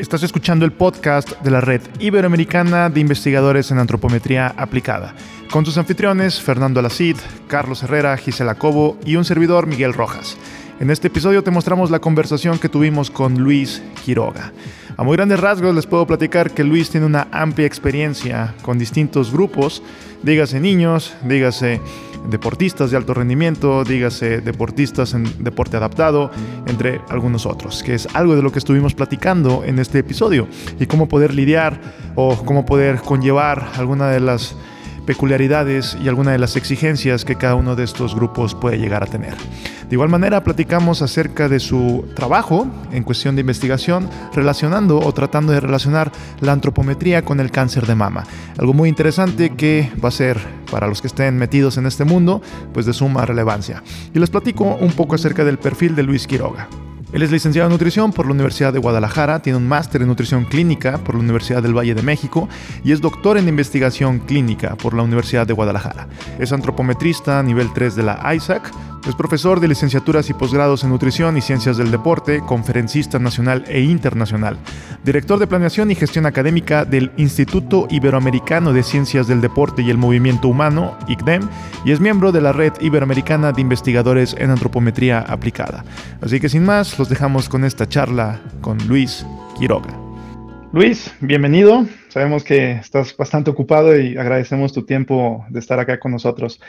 Estás escuchando el podcast de la Red Iberoamericana de Investigadores en Antropometría Aplicada, con sus anfitriones Fernando Alacid, Carlos Herrera, Gisela Cobo y un servidor Miguel Rojas. En este episodio te mostramos la conversación que tuvimos con Luis Quiroga. A muy grandes rasgos les puedo platicar que Luis tiene una amplia experiencia con distintos grupos, dígase niños, dígase deportistas de alto rendimiento, dígase deportistas en deporte adaptado, entre algunos otros, que es algo de lo que estuvimos platicando en este episodio y cómo poder lidiar o cómo poder conllevar alguna de las peculiaridades y alguna de las exigencias que cada uno de estos grupos puede llegar a tener. De igual manera, platicamos acerca de su trabajo en cuestión de investigación, relacionando o tratando de relacionar la antropometría con el cáncer de mama. Algo muy interesante que va a ser para los que estén metidos en este mundo, pues de suma relevancia. Y les platico un poco acerca del perfil de Luis Quiroga. Él es licenciado en nutrición por la Universidad de Guadalajara, tiene un máster en nutrición clínica por la Universidad del Valle de México y es doctor en investigación clínica por la Universidad de Guadalajara. Es antropometrista nivel 3 de la ISAC, es profesor de licenciaturas y posgrados en nutrición y ciencias del deporte, conferencista nacional e internacional, director de planeación y gestión académica del Instituto Iberoamericano de Ciencias del Deporte y el Movimiento Humano, ICDEM, y es miembro de la Red Iberoamericana de Investigadores en Antropometría Aplicada. Así que sin más, los dejamos con esta charla con Luis Quiroga. Luis, bienvenido. Sabemos que estás bastante ocupado y agradecemos tu tiempo de estar acá con nosotros.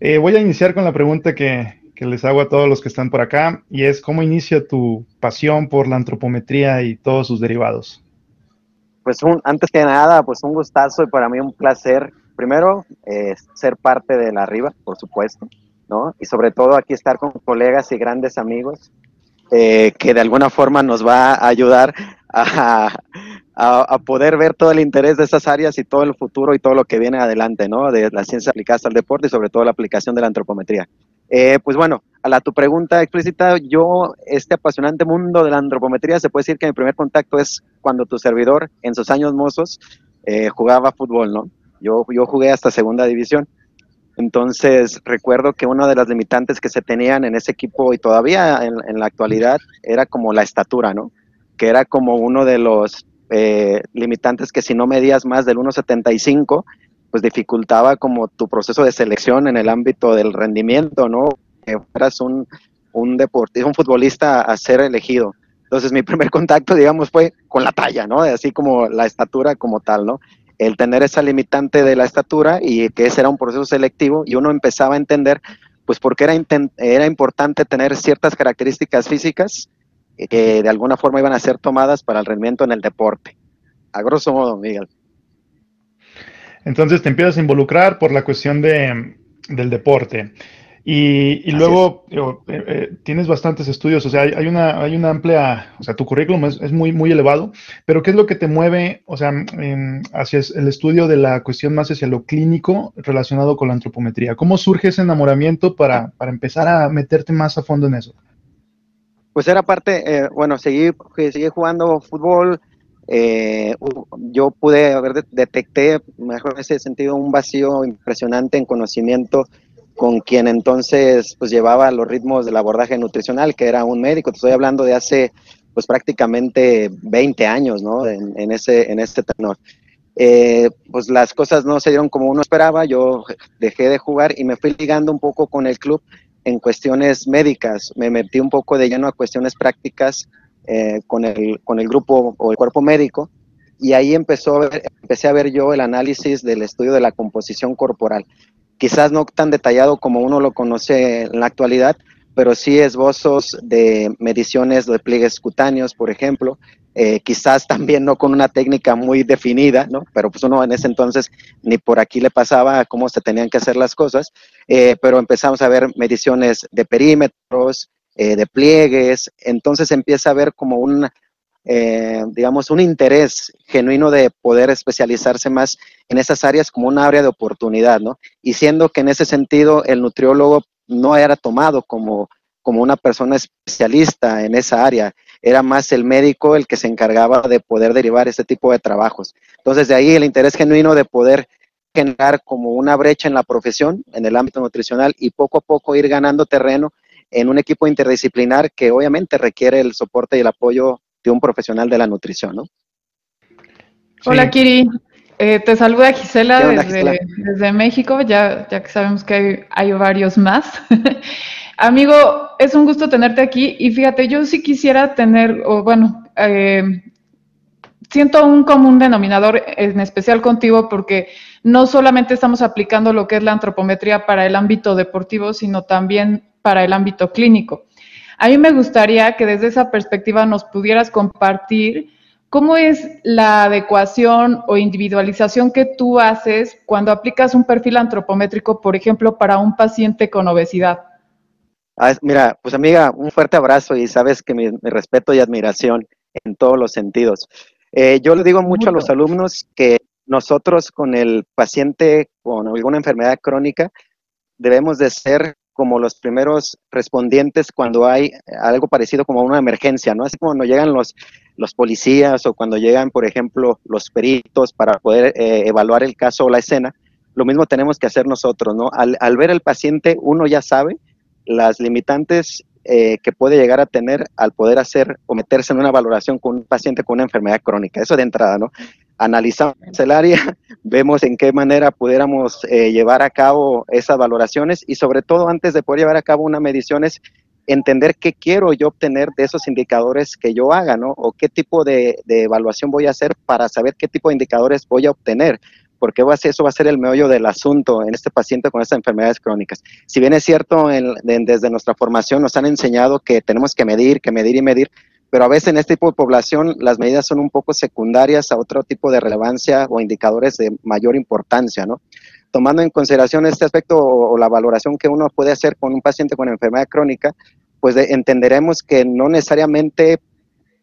Eh, voy a iniciar con la pregunta que, les hago a todos los que están por acá y es ¿cómo inicia tu pasión por la antropometría y todos sus derivados? Pues antes que nada, pues un gustazo y para mí un placer. Primero, eh, ser parte de la arriba, por supuesto, ¿no? Y sobre todo aquí estar con colegas y grandes amigos eh, que de alguna forma nos va a ayudar a, a, poder ver todo el interés de esas áreas y todo el futuro y todo lo que viene adelante, ¿no? De la ciencia aplicada al deporte y sobre todo la aplicación de la antropometría. Eh, pues bueno, a la tu pregunta explícita, yo, este apasionante mundo de la antropometría, se puede decir que mi primer contacto es cuando tu servidor, en sus años mozos, eh, jugaba fútbol, ¿no? Yo, yo jugué hasta segunda división. Entonces, recuerdo que una de las limitantes que se tenían en ese equipo y todavía en, en la actualidad era como la estatura, ¿no? Que era como uno de los eh, limitantes que si no medías más del 1,75, pues dificultaba como tu proceso de selección en el ámbito del rendimiento, ¿no? Que fueras un, un deportista, un futbolista a ser elegido. Entonces mi primer contacto, digamos, fue con la talla, ¿no? Así como la estatura como tal, ¿no? El tener esa limitante de la estatura y que ese era un proceso selectivo y uno empezaba a entender, pues, por qué era, era importante tener ciertas características físicas que de alguna forma iban a ser tomadas para el rendimiento en el deporte. A grosso modo, Miguel. Entonces te empiezas a involucrar por la cuestión de, del deporte. Y, luego eh, eh, tienes bastantes estudios, o sea, hay, una, hay una amplia, o sea, tu currículum es, muy, muy elevado, pero ¿qué es lo que te mueve, o sea, hacia el estudio de la cuestión más hacia lo clínico relacionado con la antropometría? ¿Cómo surge ese enamoramiento para, para empezar a meterte más a fondo en eso? Pues era parte, eh, bueno, seguí, seguí jugando fútbol, eh, yo pude haber detecté, mejor en ese sentido, un vacío impresionante en conocimiento con quien entonces pues llevaba los ritmos del abordaje nutricional, que era un médico, te estoy hablando de hace pues prácticamente 20 años, ¿no? En, ese, en este tenor. Eh, pues las cosas no se dieron como uno esperaba, yo dejé de jugar y me fui ligando un poco con el club en cuestiones médicas, me metí un poco de lleno a cuestiones prácticas eh, con, el, con el grupo o el cuerpo médico y ahí empezó empecé a ver yo el análisis del estudio de la composición corporal. Quizás no tan detallado como uno lo conoce en la actualidad, pero sí esbozos de mediciones de pliegues cutáneos, por ejemplo, eh, quizás también no con una técnica muy definida, ¿no? Pero pues uno en ese entonces ni por aquí le pasaba cómo se tenían que hacer las cosas, eh, pero empezamos a ver mediciones de perímetros, eh, de pliegues, entonces empieza a ver como un, digamos, un interés genuino de poder especializarse más en esas áreas como una área de oportunidad, ¿no? Y siendo que en ese sentido el nutriólogo no era tomado como, como una persona especialista en esa área, era más el médico el que se encargaba de poder derivar este tipo de trabajos. Entonces, de ahí el interés genuino de poder generar como una brecha en la profesión, en el ámbito nutricional, y poco a poco ir ganando terreno en un equipo interdisciplinar que obviamente requiere el soporte y el apoyo de un profesional de la nutrición, ¿no? Hola, Kiri. Eh, te saluda Gisela desde, México, ya, ya que sabemos que hay, varios más. Amigo, es un gusto tenerte aquí y fíjate, yo sí quisiera tener, o bueno, eh, siento un común denominador en especial contigo porque no solamente estamos aplicando lo que es la antropometría para el ámbito deportivo, sino también para el ámbito clínico. A mí me gustaría que desde esa perspectiva nos pudieras compartir ¿Cómo es la adecuación o individualización que tú haces cuando aplicas un perfil antropométrico, por ejemplo, para un paciente con obesidad? Ah, mira, pues amiga, un fuerte abrazo y sabes que mi, respeto y admiración en todos los sentidos. Eh, yo le digo mucho a los alumnos que nosotros con el paciente con alguna enfermedad crónica debemos de ser como los primeros respondientes cuando hay algo parecido como una emergencia, ¿no? Así como cuando llegan los, los policías o cuando llegan, por ejemplo, los peritos para poder eh, evaluar el caso o la escena, lo mismo tenemos que hacer nosotros, ¿no? Al, al ver al paciente, uno ya sabe las limitantes eh, que puede llegar a tener al poder hacer o meterse en una valoración con un paciente con una enfermedad crónica. Eso de entrada, ¿no? Analizamos el área, vemos en qué manera pudiéramos eh, llevar a cabo esas valoraciones y sobre todo antes de poder llevar a cabo una medición es entender qué quiero yo obtener de esos indicadores que yo haga, ¿no? O qué tipo de, de evaluación voy a hacer para saber qué tipo de indicadores voy a obtener porque eso va a ser el meollo del asunto en este paciente con estas enfermedades crónicas. Si bien es cierto, desde nuestra formación nos han enseñado que tenemos que medir, que medir y medir, pero a veces en este tipo de población las medidas son un poco secundarias a otro tipo de relevancia o indicadores de mayor importancia, ¿no? Tomando en consideración este aspecto o, la valoración que uno puede hacer con un paciente con enfermedad crónica, pues entenderemos que no necesariamente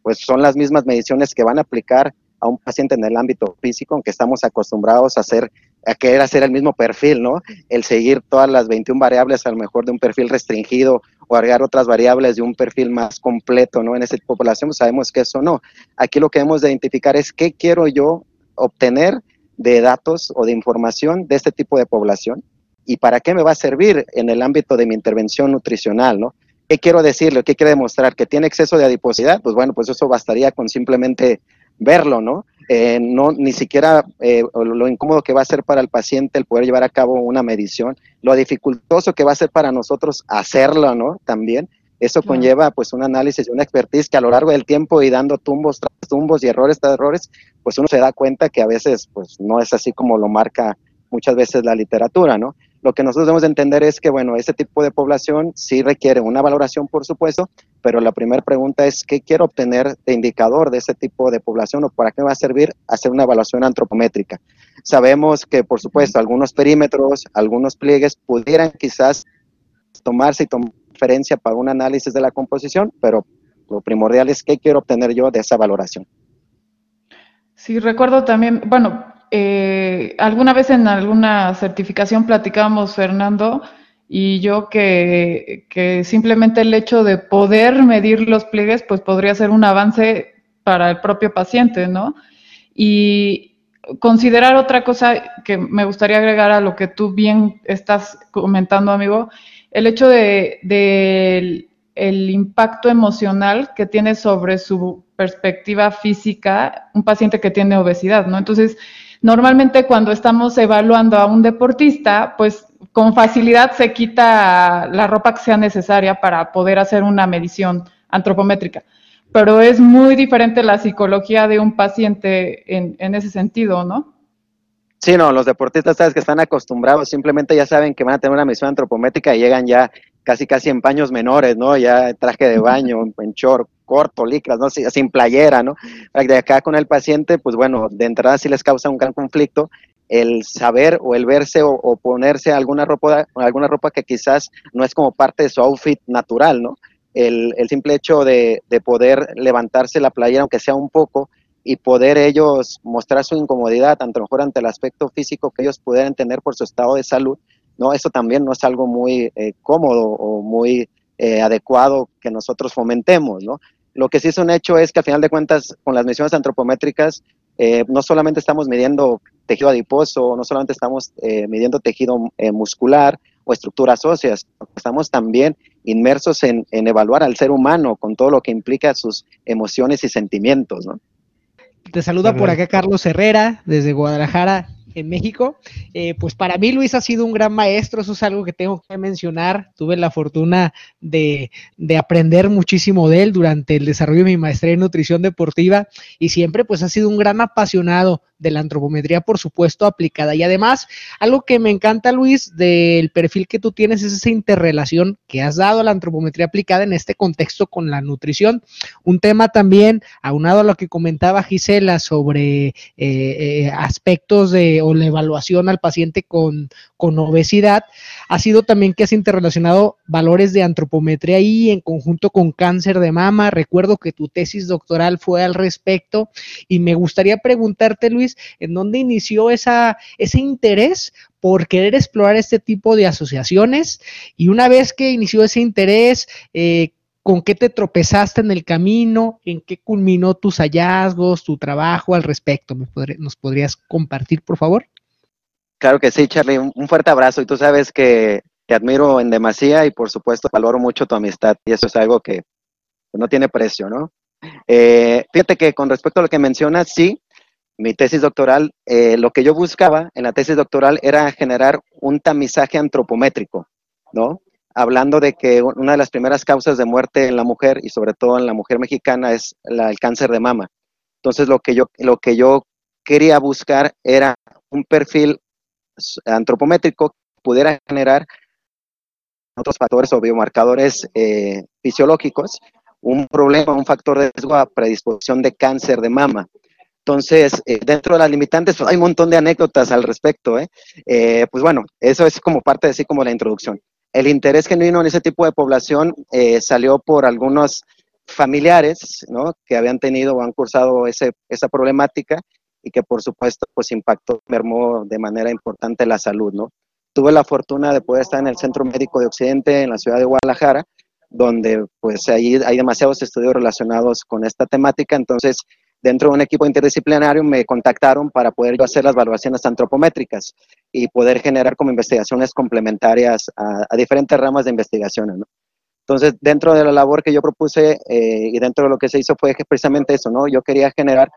pues son las mismas mediciones que van a aplicar a un paciente en el ámbito físico, aunque estamos acostumbrados a hacer, a querer hacer el mismo perfil, ¿no? El seguir todas las 21 variables a lo mejor de un perfil restringido o agregar otras variables de un perfil más completo, ¿no? En esa población pues, sabemos que eso no. Aquí lo que debemos de identificar es qué quiero yo obtener de datos o de información de este tipo de población y para qué me va a servir en el ámbito de mi intervención nutricional, ¿no? ¿Qué quiero decirle? ¿Qué quiere demostrar? ¿Que tiene exceso de adiposidad? Pues bueno, pues eso bastaría con simplemente verlo, ¿no? Eh, no ni siquiera eh, lo incómodo que va a ser para el paciente el poder llevar a cabo una medición, lo dificultoso que va a ser para nosotros hacerlo, ¿no? También eso conlleva pues un análisis y una expertise que a lo largo del tiempo y dando tumbos tras tumbos y errores tras errores, pues uno se da cuenta que a veces pues no es así como lo marca muchas veces la literatura, ¿no? Lo que nosotros debemos entender es que, bueno, ese tipo de población sí requiere una valoración, por supuesto, pero la primera pregunta es, ¿qué quiero obtener de indicador de ese tipo de población o para qué va a servir hacer una evaluación antropométrica? Sabemos que, por supuesto, algunos perímetros, algunos pliegues pudieran quizás tomarse y tomar referencia para un análisis de la composición, pero lo primordial es qué quiero obtener yo de esa valoración. Sí, recuerdo también, bueno, eh, alguna vez en alguna certificación platicábamos, Fernando y yo, que, simplemente el hecho de poder medir los pliegues, pues podría ser un avance para el propio paciente, ¿no? Y considerar otra cosa que me gustaría agregar a lo que tú bien estás comentando, amigo, el hecho de, el impacto emocional que tiene sobre su perspectiva física un paciente que tiene obesidad, ¿no? Entonces, Normalmente cuando estamos evaluando a un deportista, pues con facilidad se quita la ropa que sea necesaria para poder hacer una medición antropométrica. Pero es muy diferente la psicología de un paciente en, ese sentido, ¿no? Sí, no, los deportistas, sabes que están acostumbrados, simplemente ya saben que van a tener una medición antropométrica y llegan ya casi casi en paños menores, ¿no? Ya traje de baño, en short corto, licras, ¿no? Sin playera, ¿no? De acá con el paciente, pues bueno, de entrada sí les causa un gran conflicto el saber o el verse o, ponerse alguna ropa, alguna ropa que quizás no es como parte de su outfit natural, ¿no? El, simple hecho de, de, poder levantarse la playera, aunque sea un poco, y poder ellos mostrar su incomodidad, tanto mejor ante el aspecto físico que ellos pudieran tener por su estado de salud, ¿no? Eso también no es algo muy eh, cómodo o muy eh, adecuado que nosotros fomentemos, ¿no? Lo que sí es un hecho es que al final de cuentas, con las mediciones antropométricas, eh, no solamente estamos midiendo tejido adiposo, no solamente estamos midiendo tejido muscular o estructuras óseas, estamos también inmersos en, en evaluar al ser humano con todo lo que implica sus emociones y sentimientos, ¿no? Te saluda por acá Carlos Herrera desde Guadalajara en México. Eh, pues para mí Luis ha sido un gran maestro, eso es algo que tengo que mencionar. Tuve la fortuna de, de, aprender muchísimo de él durante el desarrollo de mi maestría en nutrición deportiva y siempre pues ha sido un gran apasionado de la antropometría, por supuesto, aplicada. Y además, algo que me encanta, Luis, del perfil que tú tienes es esa interrelación que has dado a la antropometría aplicada en este contexto con la nutrición. Un tema también, aunado a lo que comentaba Gisela sobre eh, eh, aspectos de o la evaluación al paciente con, con obesidad, ha sido también que has interrelacionado valores de antropometría y en conjunto con cáncer de mama. Recuerdo que tu tesis doctoral fue al respecto y me gustaría preguntarte, Luis, ¿en dónde inició esa, ese interés por querer explorar este tipo de asociaciones? Y una vez que inició ese interés, eh, ¿Con qué te tropezaste en el camino? ¿En qué culminó tus hallazgos, tu trabajo al respecto? ¿Nos podrías compartir, por favor? Claro que sí, Charlie. Un fuerte abrazo. Y tú sabes que te admiro en demasía y por supuesto valoro mucho tu amistad. Y eso es algo que no tiene precio, ¿no? Eh, fíjate que con respecto a lo que mencionas, sí, mi tesis doctoral, eh, lo que yo buscaba en la tesis doctoral era generar un tamizaje antropométrico, ¿no? hablando de que una de las primeras causas de muerte en la mujer y sobre todo en la mujer mexicana es la, el cáncer de mama. Entonces lo que yo lo que yo quería buscar era un perfil antropométrico pudiera generar otros factores o biomarcadores eh, fisiológicos, un problema, un factor de riesgo a predisposición de cáncer de mama. Entonces, eh, dentro de las limitantes, pues, hay un montón de anécdotas al respecto. ¿eh? ¿eh? pues bueno, eso es como parte de así como la introducción el interés genuino en ese tipo de población salió por algunos familiares, ¿no? Que habían tenido o han cursado ese, esa problemática y que por supuesto pues impactó, mermó de manera importante la salud, ¿no? Tuve la fortuna de poder estar en el Centro Médico de Occidente en la ciudad de Guadalajara, donde pues ahí hay demasiados estudios relacionados con esta temática, entonces dentro de un equipo interdisciplinario me contactaron para poder yo hacer las evaluaciones antropométricas y poder generar como investigaciones complementarias a, diferentes ramas de investigación. ¿no? Entonces, dentro de la labor que yo propuse eh, y dentro de lo que se hizo fue precisamente eso, ¿no? Yo quería generar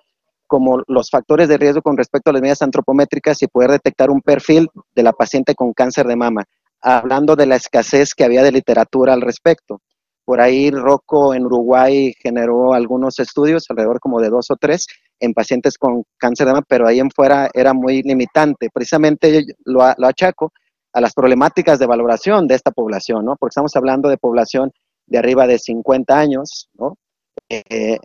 como los factores de riesgo con respecto a las medidas antropométricas y poder detectar un perfil de la paciente con cáncer de mama, hablando de la escasez que había de literatura al respecto. Por ahí Rocco en Uruguay generó algunos estudios, alrededor como de dos o tres, en pacientes con cáncer de mama, pero ahí en fuera era muy limitante. Precisamente lo, lo achaco a las problemáticas de valoración de esta población, ¿no? Porque estamos hablando de población de arriba de 50 años, ¿no? Eh,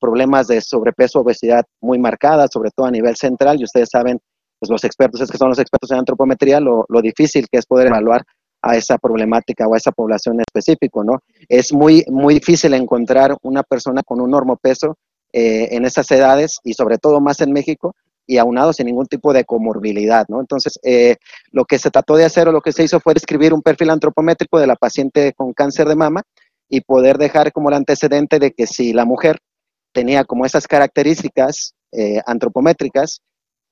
problemas de sobrepeso, obesidad muy marcadas, sobre todo a nivel central, y ustedes saben, pues los expertos, es que son los expertos en antropometría, lo, lo difícil que es poder evaluar a esa problemática o a esa población específico, ¿no? Es muy, muy difícil encontrar una persona con un normopeso eh, en esas edades y sobre todo más en México y aunado sin ningún tipo de comorbilidad, ¿no? Entonces, eh, lo que se trató de hacer o lo que se hizo fue describir un perfil antropométrico de la paciente con cáncer de mama y poder dejar como el antecedente de que si la mujer tenía como esas características eh, antropométricas,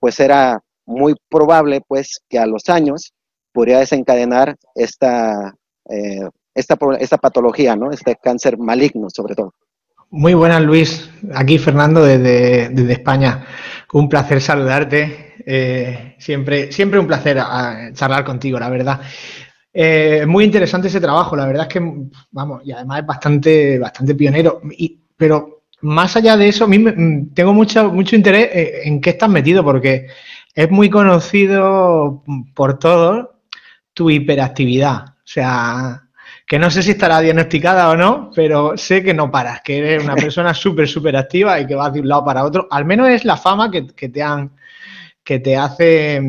pues era muy probable pues que a los años podría desencadenar esta, eh, esta, esta patología, ¿no? Este cáncer maligno, sobre todo. Muy buenas, Luis. Aquí Fernando desde, desde España. Un placer saludarte. Eh, siempre, siempre un placer a, charlar contigo, la verdad. Eh, muy interesante ese trabajo, la verdad es que, vamos, y además es bastante, bastante pionero. Y, pero más allá de eso, a mí me, tengo mucho, mucho interés en qué estás metido, porque es muy conocido por todos tu hiperactividad. O sea, que no sé si estará diagnosticada o no, pero sé que no paras, que eres una persona súper, súper activa y que vas de un lado para otro. Al menos es la fama que, te han, que te hace,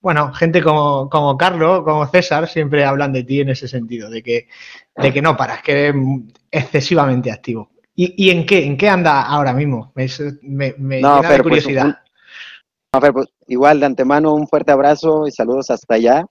bueno, gente como, como Carlos, como César, siempre hablan de ti en ese sentido, de que, de que no paras, que eres excesivamente activo. ¿Y, en qué? ¿En qué anda ahora mismo? Me, me, no, de pues, curiosidad. no, pues, igual de antemano un fuerte abrazo y saludos hasta allá.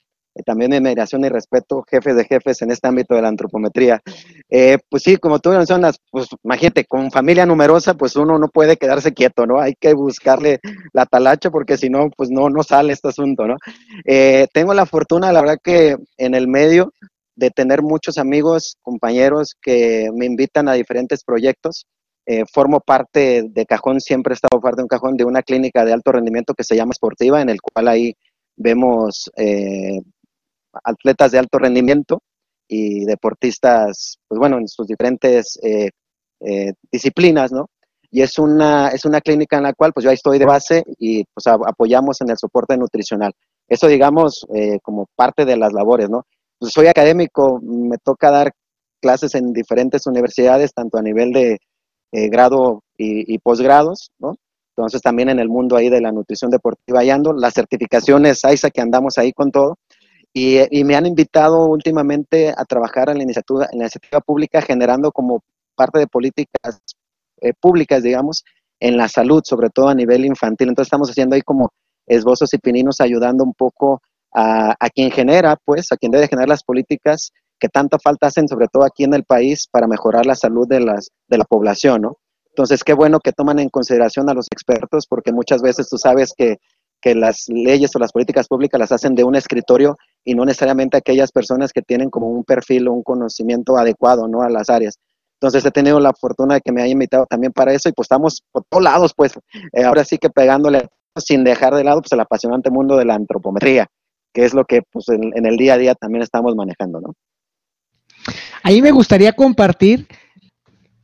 También mi admiración y respeto, jefes de jefes en este ámbito de la antropometría. Eh, pues sí, como tú mencionas, pues imagínate, con familia numerosa, pues uno no puede quedarse quieto, ¿no? Hay que buscarle la talacha porque si no, pues no, no sale este asunto, ¿no? Eh, tengo la fortuna, la verdad que en el medio de tener muchos amigos, compañeros que me invitan a diferentes proyectos. Eh, formo parte de cajón, siempre he estado parte de un cajón de una clínica de alto rendimiento que se llama Sportiva, en el cual ahí vemos eh, atletas de alto rendimiento y deportistas, pues bueno, en sus diferentes eh, disciplinas, ¿no? Y es una, es una clínica en la cual pues yo ahí estoy de base y pues apoyamos en el soporte nutricional. Eso digamos como parte de las labores, ¿no? Pues soy académico, me toca dar clases en diferentes universidades, tanto a nivel de eh, grado y, posgrados, ¿no? Entonces también en el mundo ahí de la nutrición deportiva y ando, las certificaciones AISA que andamos ahí con todo. Y, me han invitado últimamente a trabajar en la iniciativa, en la iniciativa pública generando como parte de políticas eh, públicas, digamos, en la salud, sobre todo a nivel infantil. Entonces estamos haciendo ahí como esbozos y pininos ayudando un poco a, quien genera, pues, a quien debe generar las políticas que tanta falta hacen, sobre todo aquí en el país, para mejorar la salud de, las, de la población, ¿no? Entonces, qué bueno que toman en consideración a los expertos, porque muchas veces tú sabes que, que las leyes o las políticas públicas las hacen de un escritorio y no necesariamente aquellas personas que tienen como un perfil o un conocimiento adecuado, ¿no? A las áreas. Entonces he tenido la fortuna de que me haya invitado también para eso y pues estamos por todos lados, pues eh, ahora sí que pegándole sin dejar de lado pues el apasionante mundo de la antropometría, que es lo que pues en, en el día a día también estamos manejando, ¿no? Ahí me gustaría compartir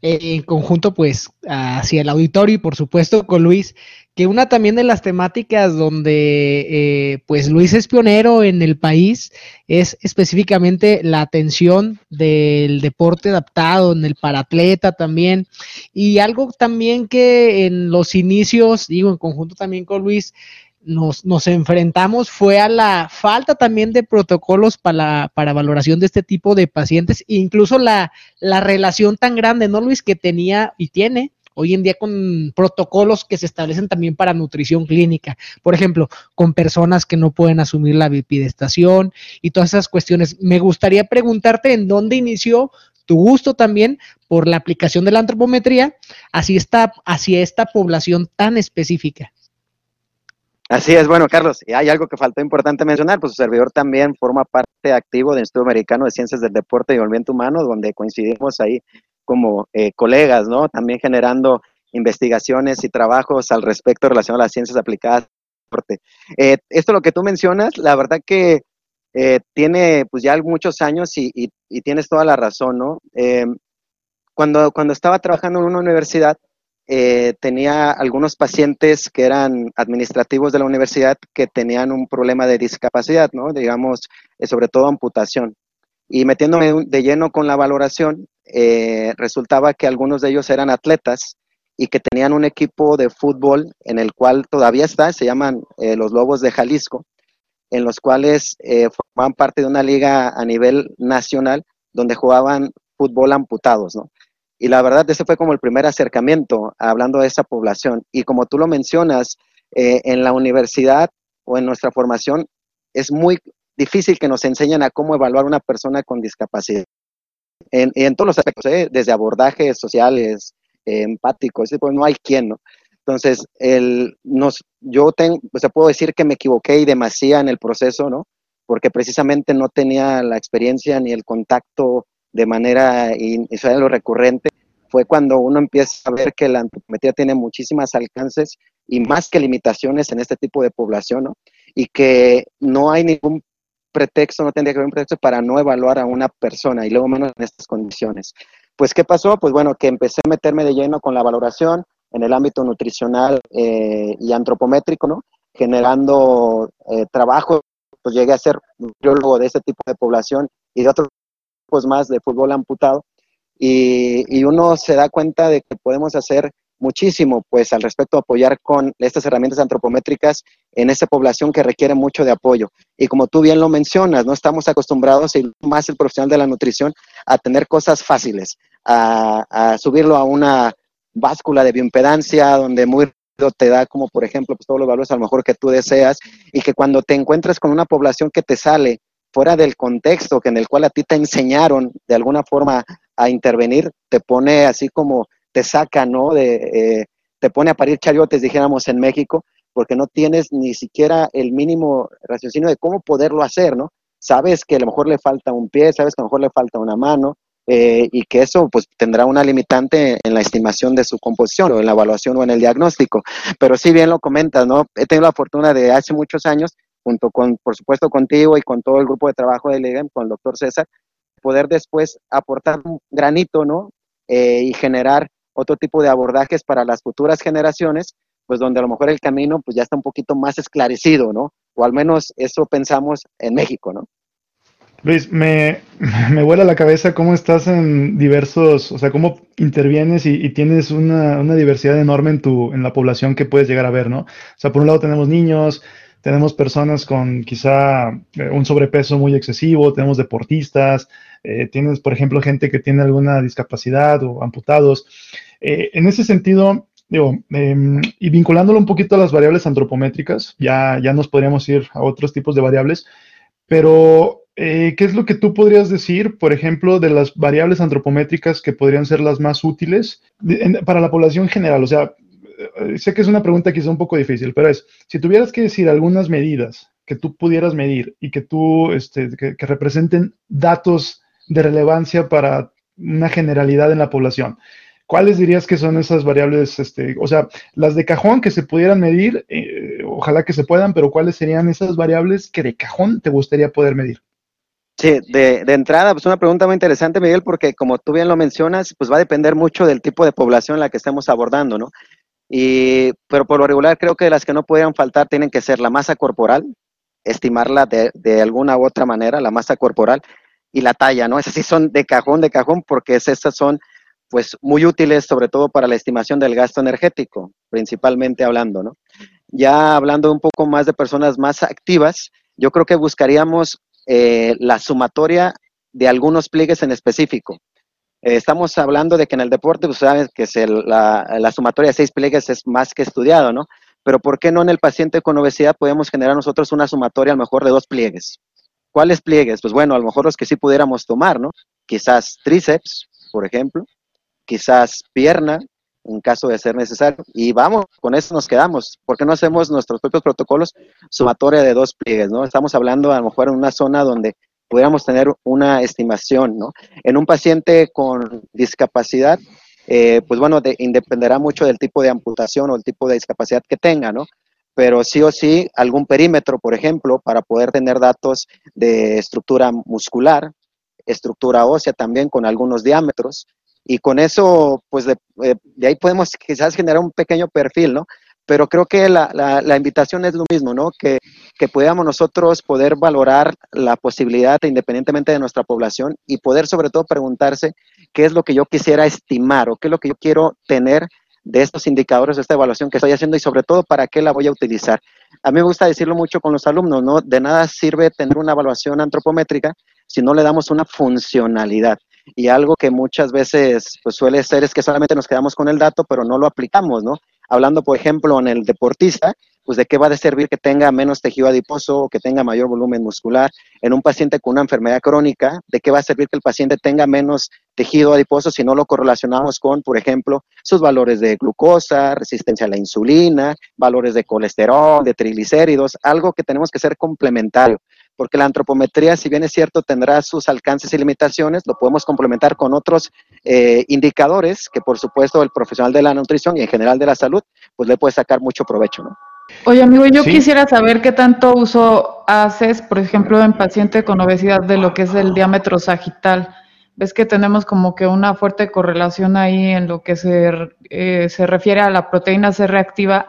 en conjunto, pues, hacia el auditorio y por supuesto con Luis, que una también de las temáticas donde, eh, pues, Luis es pionero en el país es específicamente la atención del deporte adaptado, en el paratleta también, y algo también que en los inicios, digo, en conjunto también con Luis, nos, nos, enfrentamos fue a la falta también de protocolos para, para valoración de este tipo de pacientes, incluso la, la relación tan grande, ¿no, Luis? Que tenía y tiene hoy en día con protocolos que se establecen también para nutrición clínica, por ejemplo, con personas que no pueden asumir la bipidestación y todas esas cuestiones. Me gustaría preguntarte en dónde inició tu gusto también por la aplicación de la antropometría hacia esta, hacia esta población tan específica. Así es, bueno, Carlos, y hay algo que faltó importante mencionar, pues su servidor también forma parte activo del Instituto Americano de Ciencias del Deporte y Movimiento Humano, donde coincidimos ahí como eh, colegas, ¿no? También generando investigaciones y trabajos al respecto relacionados a las ciencias aplicadas al deporte. Eh, esto lo que tú mencionas, la verdad que eh, tiene pues ya muchos años y, y, tienes toda la razón, ¿no? cuando, cuando estaba trabajando en una universidad, eh, tenía algunos pacientes que eran administrativos de la universidad que tenían un problema de discapacidad, ¿no? Digamos, eh, sobre todo amputación. Y metiéndome de lleno con la valoración, eh, resultaba que algunos de ellos eran atletas y que tenían un equipo de fútbol en el cual todavía está, se llaman los Lobos de Jalisco, en los cuales formaban parte de una liga a nivel nacional donde jugaban fútbol amputados, ¿no? Y la verdad, ese fue como el primer acercamiento hablando de esa población. Y como tú lo mencionas, eh, en la universidad o en nuestra formación es muy difícil que nos enseñen a cómo evaluar una persona con discapacidad. En, en todos los aspectos, ¿eh? desde abordajes sociales, eh, empáticos, pues no hay quien, ¿no? Entonces, el, nos, yo tengo, pues puedo decir que me equivoqué y demasiado en el proceso, ¿no? Porque precisamente no tenía la experiencia ni el contacto de manera inusual lo recurrente, fue cuando uno empieza a ver que la antropometría tiene muchísimas alcances y más que limitaciones en este tipo de población, ¿no? Y que no hay ningún pretexto, no tendría que haber un pretexto para no evaluar a una persona y luego menos en estas condiciones. Pues, ¿qué pasó? Pues bueno, que empecé a meterme de lleno con la valoración en el ámbito nutricional eh, y antropométrico, ¿no? Generando eh, trabajo, pues llegué a ser nutriólogo de este tipo de población y de otros más de fútbol amputado y, uno se da cuenta de que podemos hacer muchísimo pues al respecto apoyar con estas herramientas antropométricas en esa población que requiere mucho de apoyo. Y como tú bien lo mencionas, no estamos acostumbrados, y más el profesional de la nutrición, a tener cosas fáciles, a, subirlo a una báscula de bioimpedancia donde muy te da como por ejemplo pues todos los valores a lo mejor que tú deseas y que cuando te encuentras con una población que te sale fuera del contexto que en el cual a ti te enseñaron de alguna forma a intervenir, te pone así como te saca, ¿no? De, eh, te pone a parir chayotes, dijéramos en México, porque no tienes ni siquiera el mínimo raciocinio de cómo poderlo hacer, ¿no? Sabes que a lo mejor le falta un pie, sabes que a lo mejor le falta una mano, eh, y que eso pues tendrá una limitante en la estimación de su composición o en la evaluación o en el diagnóstico. Pero sí bien lo comentas, ¿no? He tenido la fortuna de hace muchos años, junto con, por supuesto, contigo y con todo el grupo de trabajo de LEGAM, con el doctor César, poder después aportar un granito, ¿no? Eh, y generar otro tipo de abordajes para las futuras generaciones, pues donde a lo mejor el camino pues ya está un poquito más esclarecido, ¿no? O al menos eso pensamos en México, ¿no? Luis, me, me vuela la cabeza cómo estás en diversos, o sea, cómo intervienes y, tienes una, una, diversidad enorme en, tu, en la población que puedes llegar a ver, ¿no? O sea, por un lado tenemos niños, tenemos personas con quizá eh, un sobrepeso muy excesivo, tenemos deportistas, eh, tienes, por ejemplo, gente que tiene alguna discapacidad o amputados. Eh, en ese sentido, digo, em, y vinculándolo un poquito a las variables antropométricas, ya, ya nos podríamos ir a otros tipos de variables, pero ¿qué es lo que tú podrías decir, por ejemplo, de las variables antropométricas que podrían ser las más útiles para la población general? O sea, sé que es una pregunta quizá un poco difícil, pero es, si tuvieras que decir algunas medidas que tú pudieras medir y que tú, este, que, representen datos de relevancia para una generalidad en la población, ¿cuáles dirías que son esas variables, este, o sea, las de cajón que se pudieran medir, eh, ojalá que se puedan, pero cuáles serían esas variables que de cajón te gustaría poder medir? Sí, de, entrada, pues una pregunta muy interesante, Miguel, porque como tú bien lo mencionas, pues va a depender mucho del tipo de población en la que estemos abordando, ¿no? Y, pero por lo regular creo que las que no pudieran faltar tienen que ser la masa corporal, estimarla de, de alguna u otra manera, la masa corporal, y la talla, ¿no? Esas sí son de cajón, de cajón, porque estas son pues muy útiles sobre todo para la estimación del gasto energético, principalmente hablando, ¿no? Ya hablando un poco más de personas más activas, yo creo que buscaríamos eh, la sumatoria de algunos pliegues en específico. Eh, estamos hablando de que en el deporte, pues sabes que la, sumatoria de seis pliegues es más que estudiado, ¿no? Pero ¿por qué no en el paciente con obesidad podemos generar nosotros una sumatoria a lo mejor de dos pliegues? ¿Cuáles pliegues? Pues bueno, a lo mejor los que sí pudiéramos tomar, ¿no? Quizás tríceps, por ejemplo, quizás pierna, en caso de ser necesario. Y vamos, con eso nos quedamos. ¿Por qué no hacemos nuestros propios protocolos sumatoria de dos pliegues? ¿no? Estamos hablando a lo mejor en una zona donde pudiéramos tener una estimación. ¿no? En un paciente con discapacidad, eh, pues bueno, dependerá mucho del tipo de amputación o el tipo de discapacidad que tenga, ¿no? Pero sí o sí, algún perímetro, por ejemplo, para poder tener datos de estructura muscular, estructura ósea también con algunos diámetros, y con eso, pues de, eh, de, ahí podemos quizás generar un pequeño perfil, ¿no? Pero creo que la, la, la invitación es lo mismo, ¿no? Que, que podamos nosotros poder valorar la posibilidad independientemente de nuestra población y poder sobre todo preguntarse qué es lo que yo quisiera estimar o qué es lo que yo quiero tener de estos indicadores, de esta evaluación que estoy haciendo y sobre todo para qué la voy a utilizar. A mí me gusta decirlo mucho con los alumnos, ¿no? De nada sirve tener una evaluación antropométrica si no le damos una funcionalidad. Y algo que muchas veces pues, suele ser es que solamente nos quedamos con el dato, pero no lo aplicamos, ¿no? Hablando, por ejemplo, en el deportista, pues de qué va a servir que tenga menos tejido adiposo o que tenga mayor volumen muscular. En un paciente con una enfermedad crónica, de qué va a servir que el paciente tenga menos tejido adiposo si no lo correlacionamos con, por ejemplo, sus valores de glucosa, resistencia a la insulina, valores de colesterol, de triglicéridos, algo que tenemos que ser complementario porque la antropometría, si bien es cierto, tendrá sus alcances y limitaciones, lo podemos complementar con otros eh, indicadores que, por supuesto, el profesional de la nutrición y en general de la salud, pues le puede sacar mucho provecho, ¿no? Oye, amigo, yo quisiera saber qué tanto uso haces, por ejemplo, en paciente con obesidad de lo que es el diámetro sagital. Ves que tenemos como que una fuerte correlación ahí en lo que se, eh, se refiere a la proteína C reactiva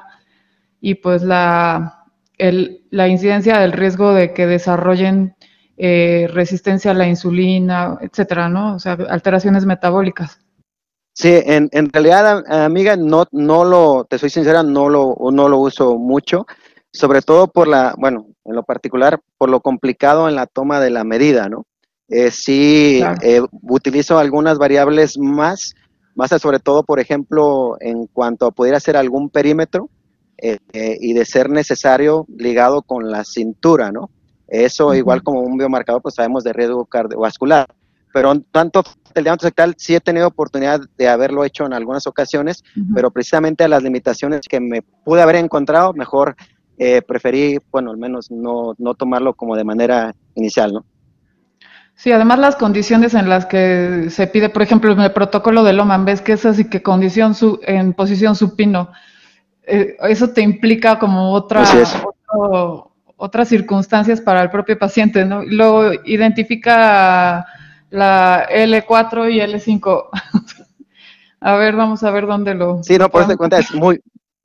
y pues la, el, la incidencia del riesgo de que desarrollen eh, resistencia a la insulina, etcétera, ¿no? O sea, alteraciones metabólicas. Sí, en, en realidad, amiga, no, no lo, te soy sincera, no lo, no lo uso mucho, sobre todo por la, bueno, en lo particular, por lo complicado en la toma de la medida, ¿no? Eh, sí, eh, utilizo algunas variables más, más sobre todo, por ejemplo, en cuanto a poder hacer algún perímetro, eh, y de ser necesario ligado con la cintura, ¿no? Eso, igual como un biomarcador, pues sabemos de riesgo cardiovascular. Pero tanto el diámetro sectal sí he tenido oportunidad de haberlo hecho en algunas ocasiones, pero precisamente a las limitaciones que me pude haber encontrado, mejor eh, preferí, bueno, al menos no, no tomarlo como de manera inicial, ¿no? Sí, además las condiciones en las que se pide, por ejemplo, en el protocolo de Loman, ves que es así que condición su, en posición supino, eh, eso te implica como otra, otras circunstancias para el propio paciente, ¿no? Luego identifica la L4 y L5. a ver, vamos a ver dónde lo... Sí, no, por eso cuenta, es muy,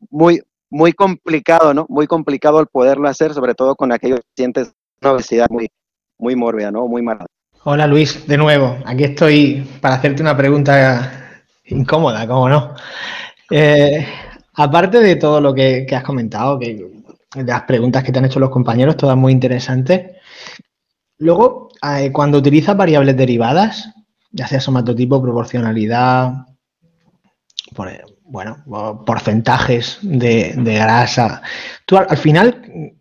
muy, muy complicado, ¿no? Muy complicado el poderlo hacer, sobre todo con aquellos pacientes con obesidad muy, muy mórbida, ¿no? Muy mala. Hola Luis, de nuevo. Aquí estoy para hacerte una pregunta incómoda, ¿cómo no? Eh, aparte de todo lo que, has comentado, que, de las preguntas que te han hecho los compañeros, todas muy interesantes. Luego, cuando utilizas variables derivadas, ya sea somatotipo, proporcionalidad, bueno, porcentajes de, grasa, tú al, final,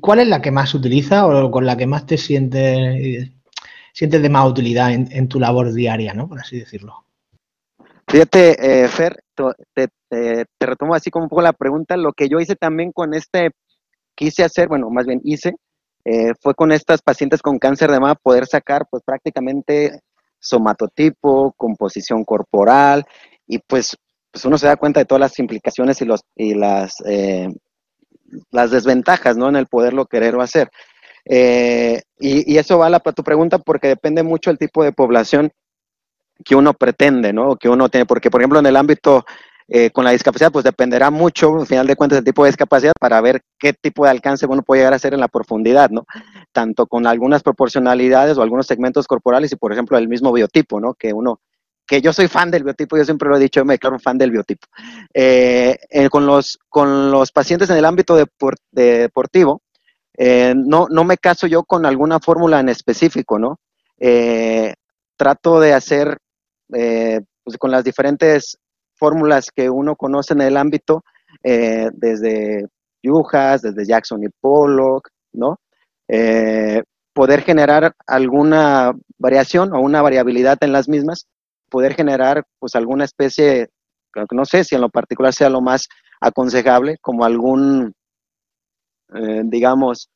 ¿cuál es la que más utiliza o con la que más te sientes sientes de más utilidad en, tu labor diaria, ¿no? Por así decirlo. Fíjate, eh, Fer, te, retomo así como un poco la pregunta. Lo que yo hice también con este, quise hacer, bueno, más bien hice, eh, fue con estas pacientes con cáncer de mama poder sacar pues prácticamente somatotipo, composición corporal y pues, pues uno se da cuenta de todas las implicaciones y, los, y las, eh, las desventajas, ¿no? En el poderlo querer o hacer. Eh, y, eso va a tu pregunta porque depende mucho el tipo de población que uno pretende, ¿no? Que uno tiene, porque por ejemplo en el ámbito eh, con la discapacidad, pues dependerá mucho, al final de cuentas, el tipo de discapacidad para ver qué tipo de alcance uno puede llegar a hacer en la profundidad, ¿no? Tanto con algunas proporcionalidades o algunos segmentos corporales y, por ejemplo, el mismo biotipo, ¿no? Que uno, que yo soy fan del biotipo, yo siempre lo he dicho, me declaro fan del biotipo. Eh, con, los, con los pacientes en el ámbito deportivo, eh, no, no me caso yo con alguna fórmula en específico, ¿no? Eh, trato de hacer eh, pues, con las diferentes fórmulas que uno conoce en el ámbito, desde Yujas, desde Jackson y Pollock, ¿no? poder generar alguna variación o una variabilidad en las mismas, poder generar pues alguna especie, no sé si en lo particular sea lo más aconsejable, como algún eh, digamos,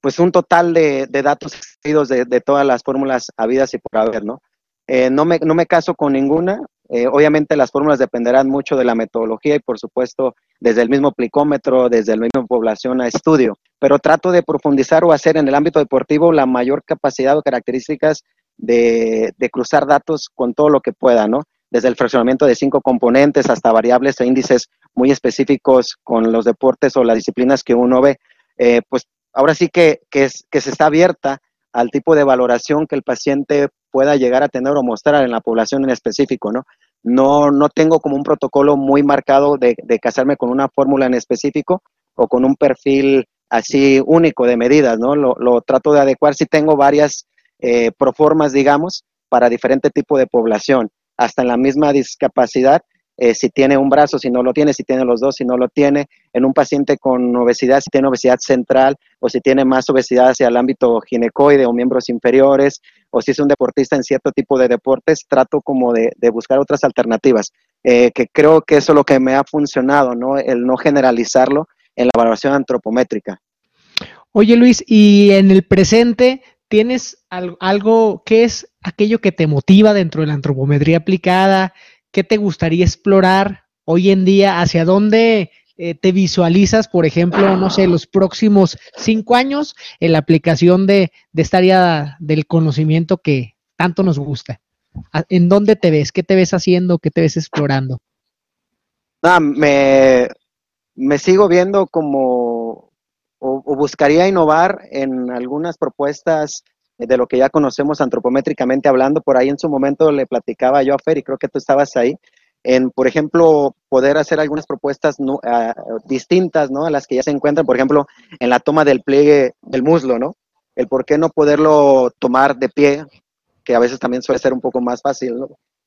pues un total de, datos de, de, todas las fórmulas habidas y por haber, ¿no? Eh, no, me, no me caso con ninguna. Eh, obviamente las fórmulas dependerán mucho de la metodología y por supuesto desde el mismo plicómetro, desde la misma población a estudio, pero trato de profundizar o hacer en el ámbito deportivo la mayor capacidad o características de, de cruzar datos con todo lo que pueda, ¿no? Desde el fraccionamiento de cinco componentes hasta variables e índices muy específicos con los deportes o las disciplinas que uno ve. Eh, pues ahora sí que, que, se está abierta al tipo de valoración que el paciente pueda llegar a tener o mostrar en la población en específico, ¿no? No, no tengo como un protocolo muy marcado de, casarme con una fórmula en específico o con un perfil así único de medidas, ¿no? Lo, trato de adecuar si tengo varias eh, proformas, digamos, para diferente tipo de población. Hasta en la misma discapacidad eh, si tiene un brazo, si no lo tiene, si tiene los dos, si no lo tiene, en un paciente con obesidad, si tiene obesidad central o si tiene más obesidad hacia el ámbito ginecoide o miembros inferiores, o si es un deportista en cierto tipo de deportes, trato como de, buscar otras alternativas, eh, que creo que eso es lo que me ha funcionado, ¿no? El no generalizarlo en la evaluación antropométrica. Oye Luis, y en el presente, ¿tienes algo, qué es aquello que te motiva dentro de la antropometría aplicada? ¿Qué te gustaría explorar hoy en día? ¿Hacia dónde eh, te visualizas, por ejemplo, no sé, los próximos cinco años en la aplicación de, esta área del conocimiento que tanto nos gusta? ¿En dónde te ves? ¿Qué te ves haciendo? ¿Qué te ves explorando? me, sigo viendo como o, buscaría innovar en algunas propuestas de lo que ya conocemos antropométricamente hablando. Por ahí en su momento le platicaba yo a Fer y creo que tú estabas ahí, en, por ejemplo, poder hacer algunas propuestas distintas, ¿no? A las que ya se encuentran, por ejemplo, en la toma del pliegue del muslo, ¿no? El por qué no poderlo tomar de pie, que a veces también suele ser un poco más fácil.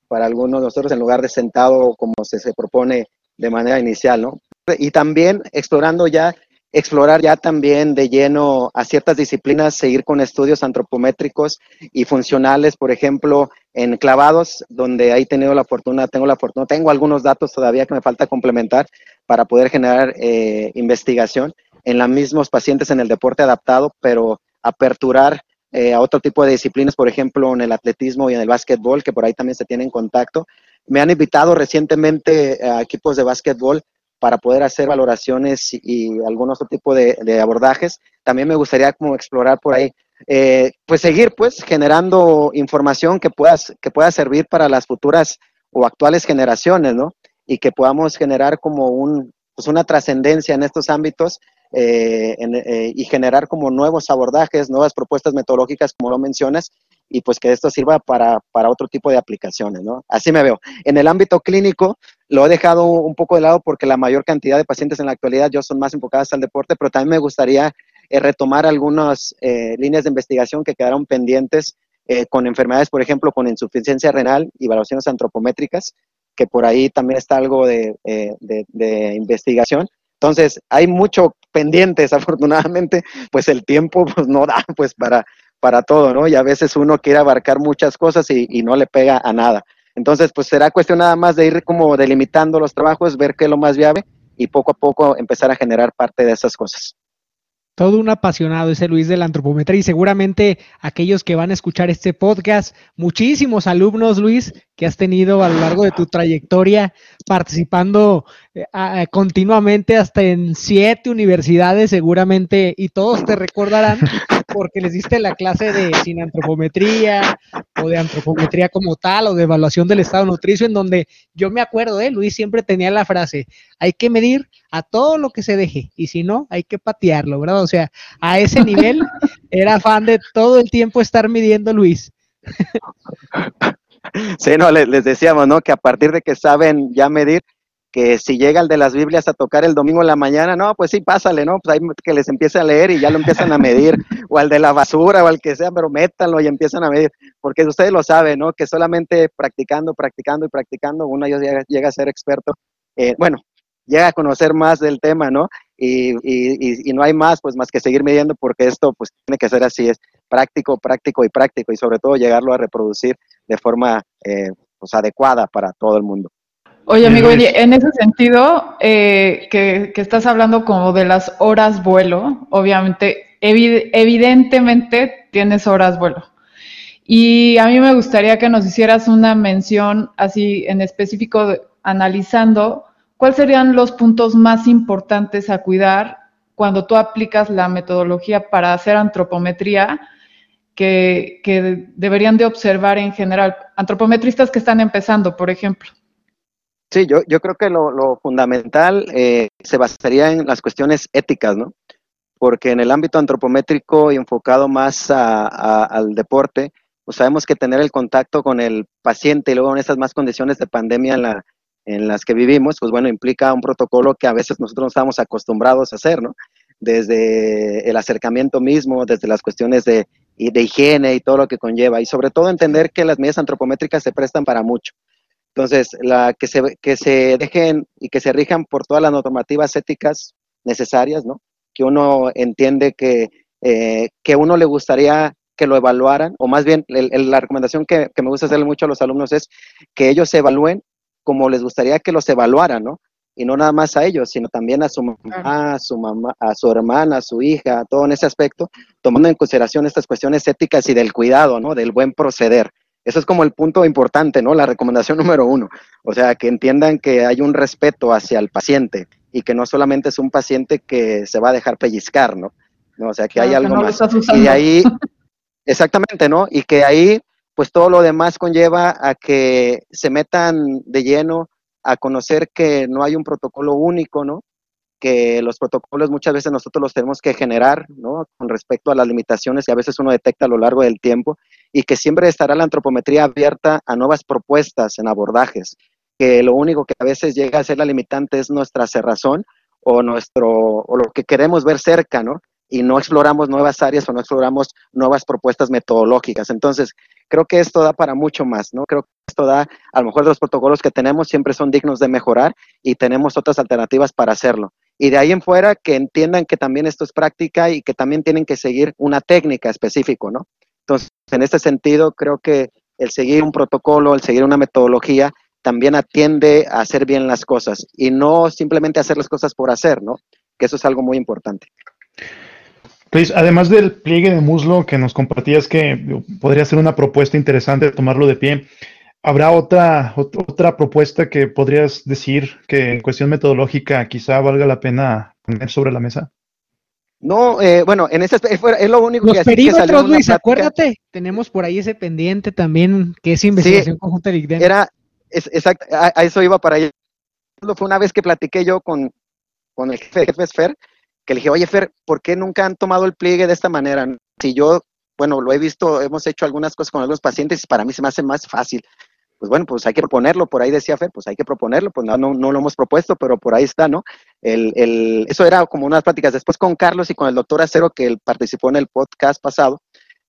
Para algunos de nosotros, en lugar de sentado como se, se propone de manera inicial, ¿no? Y también explorando ya explorar ya también de lleno a ciertas disciplinas, seguir con estudios antropométricos y funcionales, por ejemplo, en clavados, donde he tenido la fortuna, tengo la fortuna, tengo algunos datos todavía que me falta complementar para poder generar eh, investigación en los mismos pacientes en el deporte adaptado, pero aperturar eh, a otro tipo de disciplinas, por ejemplo, en el atletismo y en el básquetbol, que por ahí también se tienen contacto. Me han invitado recientemente a equipos de básquetbol para poder hacer valoraciones y, algún otro tipo de, abordajes. También me gustaría como explorar por ahí, eh, pues seguir pues generando información que, puedas, que pueda servir para las futuras o actuales generaciones, ¿no? Y que podamos generar como un, pues una trascendencia en estos ámbitos eh, eh, y generar como nuevos abordajes, nuevas propuestas metodológicas, como lo mencionas, y pues que esto sirva para, para, otro tipo de aplicaciones, ¿no? Así me veo. En el ámbito clínico lo he dejado un poco de lado porque la mayor cantidad de pacientes en la actualidad yo son más enfocadas al deporte, pero también me gustaría eh, retomar algunas eh, líneas de investigación que quedaron pendientes eh, con enfermedades, por ejemplo, con insuficiencia renal y evaluaciones antropométricas, que por ahí también está algo de, de, investigación. Entonces, hay mucho pendientes, afortunadamente, pues el tiempo pues, no da pues para, para todo, ¿no? Y a veces uno quiere abarcar muchas cosas y, no le pega a nada. Entonces, pues será cuestión nada más de ir como delimitando los trabajos, ver qué es lo más viable y poco a poco empezar a generar parte de esas cosas. Todo un apasionado ese Luis de la antropometría y seguramente aquellos que van a escuchar este podcast, muchísimos alumnos, Luis, que has tenido a lo largo de tu trayectoria participando eh, continuamente hasta en siete universidades seguramente y todos te recordarán porque les diste la clase de antropometría o de antropometría como tal o de evaluación del estado nutricio en donde yo me acuerdo, ¿eh? Luis siempre tenía la frase, hay que medir a todo lo que se deje y si no, hay que patearlo, ¿verdad? O sea, a ese nivel era fan de todo el tiempo estar midiendo Luis. Sí, no, les, les decíamos, ¿no? Que a partir de que saben ya medir, que si llega el de las Biblias a tocar el domingo en la mañana, no, pues sí, pásale, ¿no? Pues ahí que les empiece a leer y ya lo empiezan a medir, o al de la basura o al que sea, pero métanlo y empiezan a medir, porque ustedes lo saben, ¿no? Que solamente practicando, practicando y practicando, uno llega, llega a ser experto, eh, bueno, llega a conocer más del tema, ¿no? Y, y, y, no hay más, pues más que seguir midiendo, porque esto pues tiene que ser así, es práctico, práctico y práctico, y sobre todo llegarlo a reproducir de forma eh, pues, adecuada para todo el mundo. Oye, amigo, en ese sentido, eh, que, estás hablando como de las horas vuelo, obviamente, evidentemente tienes horas vuelo. Y a mí me gustaría que nos hicieras una mención así en específico, analizando cuáles serían los puntos más importantes a cuidar cuando tú aplicas la metodología para hacer antropometría que, que deberían de observar en general, antropometristas que están empezando, por ejemplo. Sí, yo, yo creo que lo, fundamental eh, se basaría en las cuestiones éticas, ¿no? Porque en el ámbito antropométrico y enfocado más al deporte, pues sabemos que tener el contacto con el paciente y luego en esas más condiciones de pandemia en, la, en las que vivimos, pues bueno, implica un protocolo que a veces nosotros no estamos acostumbrados a hacer, ¿no? Desde el acercamiento mismo, desde las cuestiones de, de higiene y todo lo que conlleva, y sobre todo entender que las medidas antropométricas se prestan para mucho. Entonces, la, que, se, que se dejen y que se rijan por todas las normativas éticas necesarias, ¿no? Que uno entiende que, eh, que uno le gustaría que lo evaluaran, o más bien la recomendación que, me gusta hacerle mucho a los alumnos es que ellos se evalúen como les gustaría que los evaluaran, ¿no? Y no nada más a ellos, sino también a su mamá, a su mamá, a su hermana, a su hija, todo en ese aspecto, tomando en consideración estas cuestiones éticas y del cuidado, ¿no? Del buen proceder. Eso es como el punto importante, ¿no? La recomendación número uno. O sea, que entiendan que hay un respeto hacia el paciente y que no solamente es un paciente que se va a dejar pellizcar, ¿no? O sea, que hay algo más. Y de ahí, exactamente, ¿no? Y que ahí, pues todo lo demás conlleva a que se metan de lleno a conocer que no hay un protocolo único, ¿no? que los protocolos muchas veces nosotros los tenemos que generar, ¿no? Con respecto a las limitaciones que a veces uno detecta a lo largo del tiempo y que siempre estará la antropometría abierta a nuevas propuestas en abordajes, que lo único que a veces llega a ser la limitante es nuestra cerrazón o nuestro o lo que queremos ver cerca, ¿no? Y no exploramos nuevas áreas o no exploramos nuevas propuestas metodológicas. Entonces, creo que esto da para mucho más, ¿no? Creo que esto da, a lo mejor los protocolos que tenemos siempre son dignos de mejorar y tenemos otras alternativas para hacerlo y de ahí en fuera que entiendan que también esto es práctica y que también tienen que seguir una técnica específica, ¿no? Entonces, en este sentido, creo que el seguir un protocolo, el seguir una metodología, también atiende a hacer bien las cosas y no simplemente hacer las cosas por hacer, ¿no? Que eso es algo muy importante. Luis, además del pliegue de muslo que nos compartías que podría ser una propuesta interesante tomarlo de pie, ¿habrá otra, otra propuesta que podrías decir que en cuestión metodológica quizá valga la pena poner sobre la mesa? No, eh, bueno, en ese es lo único Los que perímetros, Luis, acuérdate, tenemos por ahí ese pendiente también, que es investigación conjunta de Era, es, exacto, a, eso iba para allá. Fue una vez que platiqué yo con, con el jefe, jefe Fer, que le dije, oye Fer, ¿por qué nunca han tomado el pliegue de esta manera? Si yo, bueno, lo he visto, hemos hecho algunas cosas con algunos pacientes y para mí se me hace más fácil. Pues bueno, pues hay que proponerlo, por ahí decía Fer, pues hay que proponerlo, pues no, no, lo hemos propuesto, pero por ahí está, ¿no? El, el, eso era como unas pláticas después con Carlos y con el doctor Acero, que él participó en el podcast pasado,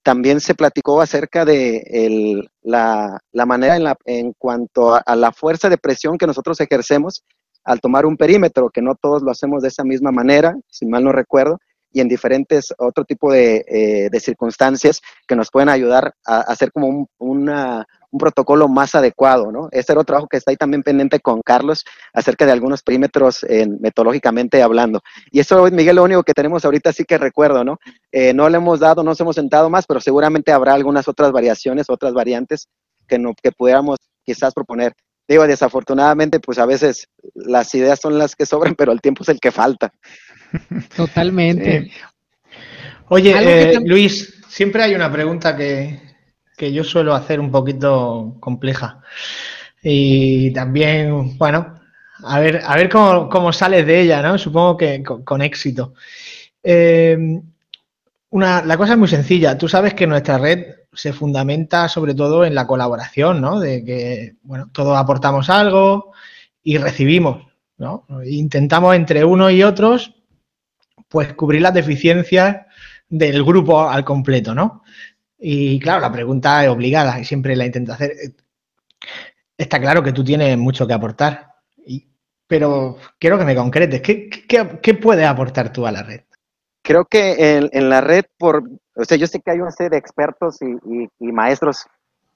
también se platicó acerca de la, manera en, la, en cuanto a, la fuerza de presión que nosotros ejercemos al tomar un perímetro, que no todos lo hacemos de esa misma manera, si mal no recuerdo, y en diferentes otro tipo de, eh, circunstancias que nos pueden ayudar a, hacer como un, una, un protocolo más adecuado, ¿no? Este era otro trabajo que está ahí también pendiente con Carlos acerca de algunos perímetros metodológicamente hablando. Y eso, Miguel, lo único que tenemos ahorita sí que recuerdo, ¿no? Eh, no le hemos dado, no nos hemos sentado más, pero seguramente habrá algunas otras variaciones, otras variantes que, no, que pudiéramos quizás proponer. Digo, desafortunadamente, pues a veces las ideas son las que sobran, pero el tiempo es el que falta. Totalmente. Oye, eh, Luis, siempre hay una pregunta que, que yo suelo hacer un poquito compleja. Y también, bueno, a ver, a ver cómo, sales de ella, ¿no? Supongo que con, éxito. Eh, una, la cosa es muy sencilla. Tú sabes que nuestra red se fundamenta sobre todo en la colaboración, ¿no? De que, bueno, todos aportamos algo y recibimos, ¿no? Intentamos entre unos y otros, pues cubrir las deficiencias del grupo al completo, ¿no? Y claro, la pregunta es obligada y siempre la intento hacer. Está claro que tú tienes mucho que aportar, pero quiero que me concretes. ¿Qué, qué, puedes aportar tú a la red? Creo que en, la red, por, o sea, yo sé que hay una serie de expertos y, maestros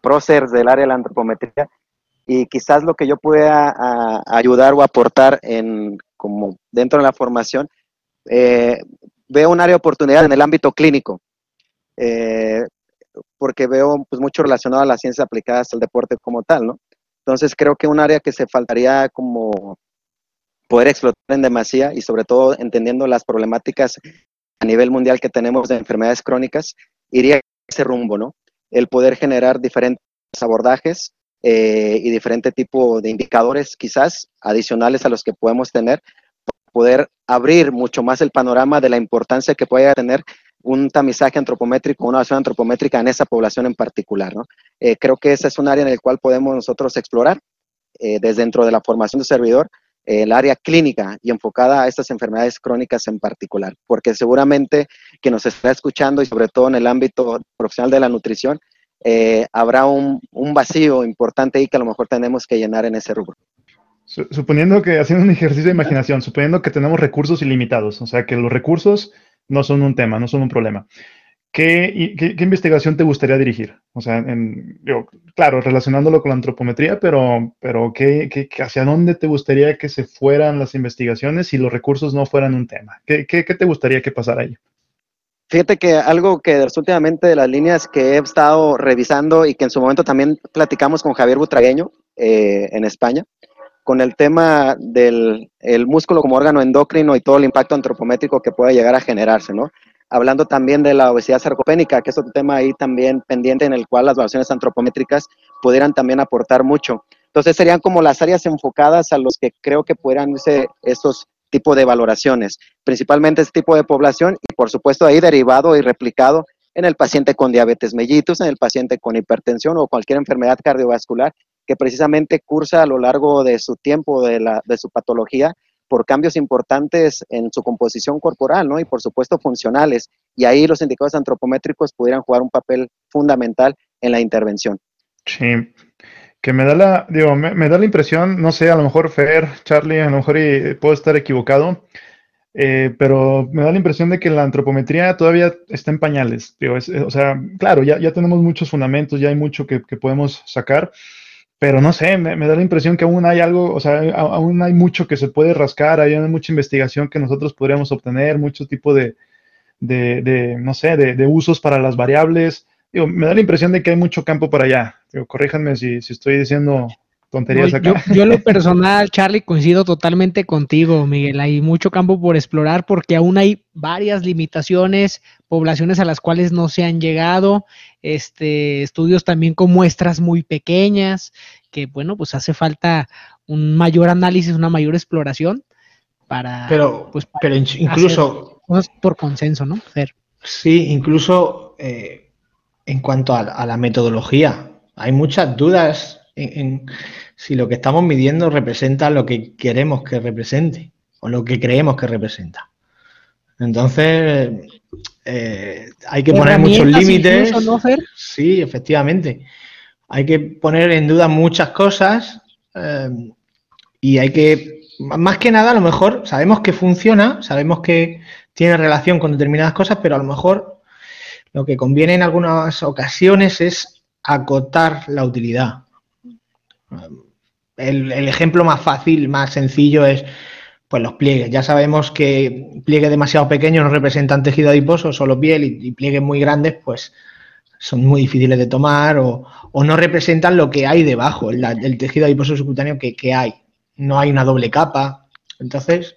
próceres del área de la antropometría y quizás lo que yo pueda ayudar o aportar en, como dentro de la formación, eh, veo un área de oportunidad en el ámbito clínico. Eh, porque veo pues mucho relacionado a las ciencias aplicadas al deporte como tal, ¿no? Entonces creo que un área que se faltaría como poder explotar en demasía y sobre todo entendiendo las problemáticas a nivel mundial que tenemos de enfermedades crónicas, iría ese rumbo, ¿no? El poder generar diferentes abordajes eh, y diferente tipo de indicadores quizás adicionales a los que podemos tener, poder abrir mucho más el panorama de la importancia que puede tener un tamizaje antropométrico, una evaluación antropométrica en esa población en particular. ¿no? Eh, creo que esa es un área en el cual podemos nosotros explorar eh, desde dentro de la formación de servidor eh, el área clínica y enfocada a estas enfermedades crónicas en particular, porque seguramente que nos está escuchando y sobre todo en el ámbito profesional de la nutrición, habrá un, un vacío importante ahí que a lo mejor tenemos que llenar en ese rubro. Suponiendo que, haciendo un ejercicio de imaginación, suponiendo que tenemos recursos ilimitados, o sea, que los recursos no son un tema, no son un problema. ¿Qué, investigación te gustaría dirigir? O sea, en, claro, relacionándolo con la antropometría, pero, pero ¿qué, ¿hacia dónde te gustaría que se fueran las investigaciones si los recursos no fueran un tema? ¿Qué, te gustaría que pasara ahí? Fíjate que algo que últimamente de las líneas que he estado revisando y que en su momento también platicamos con Javier Butragueño eh, en España, con el tema del músculo como órgano endocrino y todo el impacto antropométrico que puede llegar a generarse, ¿no? Hablando también de la obesidad sarcopénica, que es otro tema ahí también pendiente en el cual las evaluaciones antropométricas pudieran también aportar mucho. Entonces serían como las áreas enfocadas a los que creo que pudieran irse estos tipos de valoraciones, principalmente este tipo de población y por supuesto ahí derivado y replicado en el paciente con diabetes mellitus, en el paciente con hipertensión o cualquier enfermedad cardiovascular que precisamente cursa a lo largo de su tiempo, de, la, de su patología, por cambios importantes en su composición corporal, ¿no? Y por supuesto funcionales. Y ahí los indicadores antropométricos pudieran jugar un papel fundamental en la intervención. Sí, que me da la, digo, me, da la impresión, no sé, a lo mejor Fer, Charlie, a lo mejor puedo estar equivocado, eh, pero me da la impresión de que la antropometría todavía está en pañales. o sea, claro, ya, ya tenemos muchos fundamentos, ya hay mucho que, podemos sacar, pero no sé, me, da la impresión que aún hay algo, o sea, aún hay mucho que se puede rascar, hay mucha investigación que nosotros podríamos obtener, mucho tipo de, de, no sé, de, usos para las variables. Digo, me da la impresión de que hay mucho campo para allá. Digo, corríjanme si, si estoy diciendo tonterías acá. Yo, en lo personal, Charlie, coincido totalmente contigo, Miguel. Hay mucho campo por explorar porque aún hay varias limitaciones, poblaciones a las cuales no se han llegado, este, estudios también con muestras muy pequeñas, que bueno, pues hace falta un mayor análisis, una mayor exploración para... Pero, pues, pero incluso... por consenso, ¿no? Sí, incluso eh, en cuanto a la metodología, hay muchas dudas en, si lo que estamos midiendo representa lo que queremos que represente o lo que creemos que representa. Entonces, eh, hay que poner muchos límites. Sí, efectivamente. Hay que poner en duda muchas cosas eh, y hay que, más que nada, a lo mejor sabemos que funciona, sabemos que tiene relación con determinadas cosas, pero a lo mejor lo que conviene en algunas ocasiones es acotar la utilidad. El, ejemplo más fácil, más sencillo es pues los pliegues. Ya sabemos que pliegues demasiado pequeños no representan tejido adiposo, solo piel, y, pliegues muy grandes, pues son muy difíciles de tomar o, no representan lo que hay debajo, el, tejido adiposo subcutáneo que, hay. No hay una doble capa. Entonces,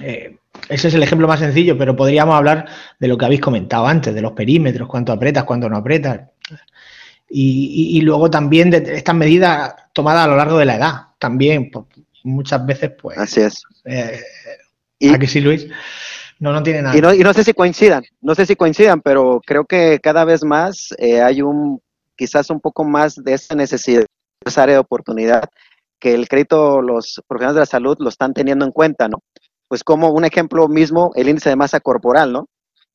eh, ese es el ejemplo más sencillo, pero podríamos hablar de lo que habéis comentado antes, de los perímetros, cuánto apretas, cuánto no apretas. Y, luego también de estas medidas tomadas a lo largo de la edad, también, pues, muchas veces, pues. Así es. Eh, y, ¿A sí, Luis? No, no tiene nada. Y no, y no, sé si coincidan, no sé si coincidan, pero creo que cada vez más eh, hay un, quizás un poco más de esa necesidad, esa área de oportunidad, que el crédito, los profesionales de la salud lo están teniendo en cuenta, ¿no? Pues como un ejemplo mismo, el índice de masa corporal, ¿no?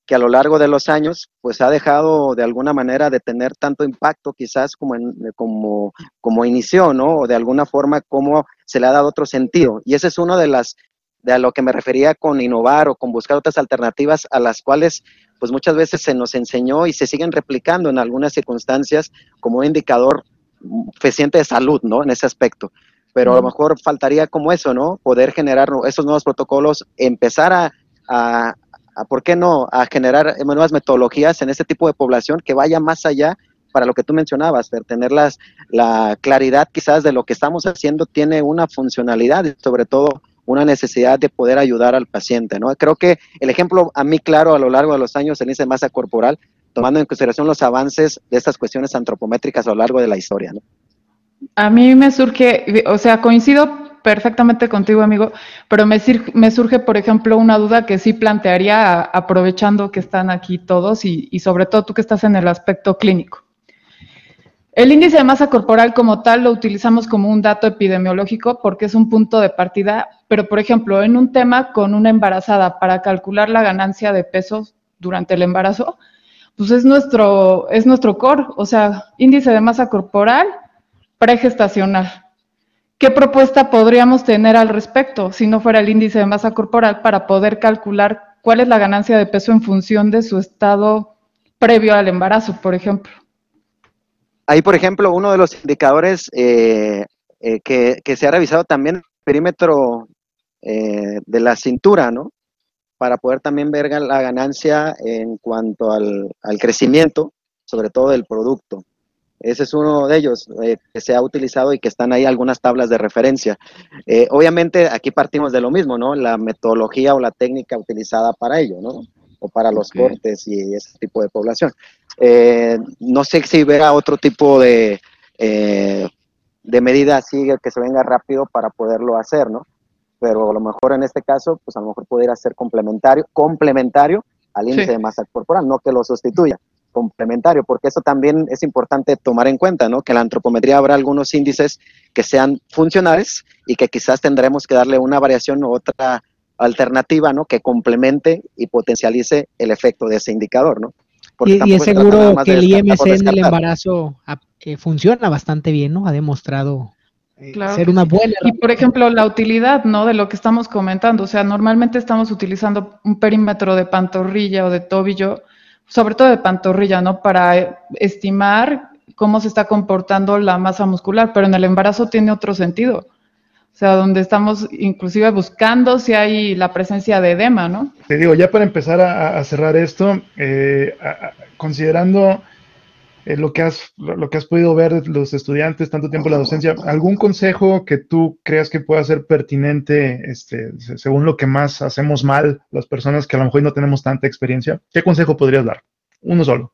Que a lo largo de los años pues ha dejado de alguna manera de tener tanto impacto quizás como, en, como, como inició, ¿no? O de alguna forma como se le ha dado otro sentido. Y ese es uno de las, de a lo que me refería con innovar o con buscar otras alternativas a las cuales pues muchas veces se nos enseñó y se siguen replicando en algunas circunstancias como un indicador fehaciente de salud, ¿no? En ese aspecto. Pero a lo mejor faltaría como eso, ¿no? Poder generar esos nuevos protocolos, empezar a, a, ¿por qué no?, a generar nuevas metodologías en este tipo de población que vaya más allá para lo que tú mencionabas, ver, tener la claridad quizás de lo que estamos haciendo tiene una funcionalidad y sobre todo una necesidad de poder ayudar al paciente, ¿no? Creo que el ejemplo a mí claro a lo largo de los años en esa masa corporal, tomando en consideración los avances de estas cuestiones antropométricas a lo largo de la historia, ¿no? A mí me surge, o sea, coincido perfectamente contigo, amigo, pero me, me, surge, por ejemplo, una duda que sí plantearía, aprovechando que están aquí todos y, sobre todo tú que estás en el aspecto clínico. El índice de masa corporal como tal lo utilizamos como un dato epidemiológico porque es un punto de partida, pero por ejemplo, en un tema con una embarazada para calcular la ganancia de peso durante el embarazo, pues es nuestro, es nuestro core, o sea, índice de masa corporal pregestacional. ¿Qué propuesta podríamos tener al respecto si no fuera el índice de masa corporal para poder calcular cuál es la ganancia de peso en función de su estado previo al embarazo, por ejemplo? Ahí, por ejemplo, uno de los indicadores eh, eh, que, se ha revisado también, el perímetro eh, de la cintura, ¿no? Para poder también ver la ganancia en cuanto al crecimiento, sobre todo del producto. Ese es uno de ellos eh, que se ha utilizado y que están ahí algunas tablas de referencia. Eh, obviamente aquí partimos de lo mismo, ¿no? La metodología o la técnica utilizada para ello, ¿no? O para los cortes y ese tipo de población. Eh, no sé si verá otro tipo de, de medida así que se venga rápido para poderlo hacer, ¿no? Pero a lo mejor en este caso, pues a lo mejor pudiera ser complementario, complementario al índice de masa corporal, no que lo sustituya complementario, porque eso también es importante tomar en cuenta, ¿no? Que en la antropometría habrá algunos índices que sean funcionales y que quizás tendremos que darle una variación u otra alternativa, ¿no? Que complemente y potencialice el efecto de ese indicador, ¿no? y, es seguro que el IMC en el embarazo ah, eh, funciona bastante bien, ¿no? Ha demostrado eh, ser una buena. Y por ejemplo, la utilidad, ¿no? De lo que estamos comentando. O sea, normalmente estamos utilizando un perímetro de pantorrilla o de tobillo, sobre todo de pantorrilla, ¿no? Para estimar cómo se está comportando la masa muscular, pero en el embarazo tiene otro sentido. O sea, donde estamos inclusive buscando si hay la presencia de edema, ¿no? Te digo, ya para empezar a, cerrar esto, eh, considerando eh, lo, que has, lo que has podido ver de los estudiantes, tanto tiempo en la docencia, ¿algún consejo que tú creas que pueda ser pertinente este, según lo que más hacemos mal las personas que a lo mejor no tenemos tanta experiencia? ¿Qué consejo podrías dar? Uno solo.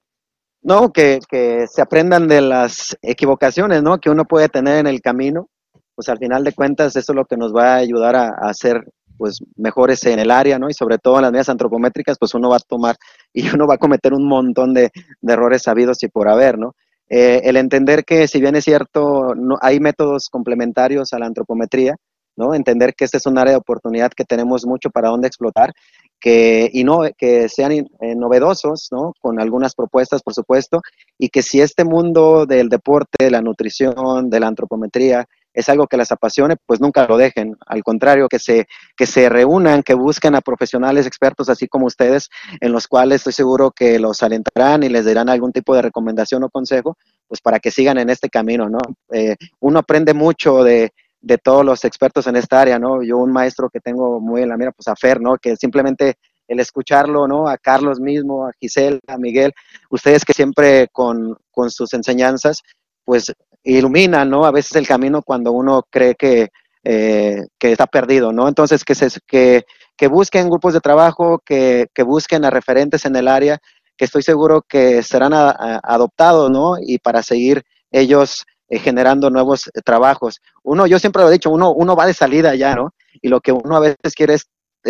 No, que, que se aprendan de las equivocaciones, ¿no? Que uno puede tener en el camino. Pues al final de cuentas eso es lo que nos va a ayudar a, a hacer pues mejores en el área, ¿no? Y sobre todo en las medidas antropométricas, pues uno va a tomar y uno va a cometer un montón de, errores sabidos y por haber, ¿no? Eh, el entender que si bien es cierto, no, hay métodos complementarios a la antropometría, ¿no? Entender que este es un área de oportunidad que tenemos mucho para dónde explotar, que, y no, que sean eh, novedosos, ¿no? Con algunas propuestas, por supuesto, y que si este mundo del deporte, de la nutrición, de la antropometría, es algo que les apasione, pues nunca lo dejen. Al contrario, que se, que se reúnan, que busquen a profesionales expertos así como ustedes, en los cuales estoy seguro que los alentarán y les darán algún tipo de recomendación o consejo, pues para que sigan en este camino, ¿no? Eh, uno aprende mucho de, de todos los expertos en esta área, ¿no? Yo un maestro que tengo muy en la mira, pues a Fer, ¿no? Que simplemente el escucharlo, ¿no? A Carlos mismo, a Giselle, a Miguel, ustedes que siempre con, con sus enseñanzas, pues ilumina, ¿no? A veces el camino cuando uno cree que, eh, que está perdido, ¿no? Entonces, que, se, que, que busquen grupos de trabajo, que, que, busquen a referentes en el área, que estoy seguro que serán adoptados, ¿no? Y para seguir ellos eh, generando nuevos eh, trabajos. Uno, yo siempre lo he dicho, uno, uno va de salida ya, ¿no? Y lo que uno a veces quiere es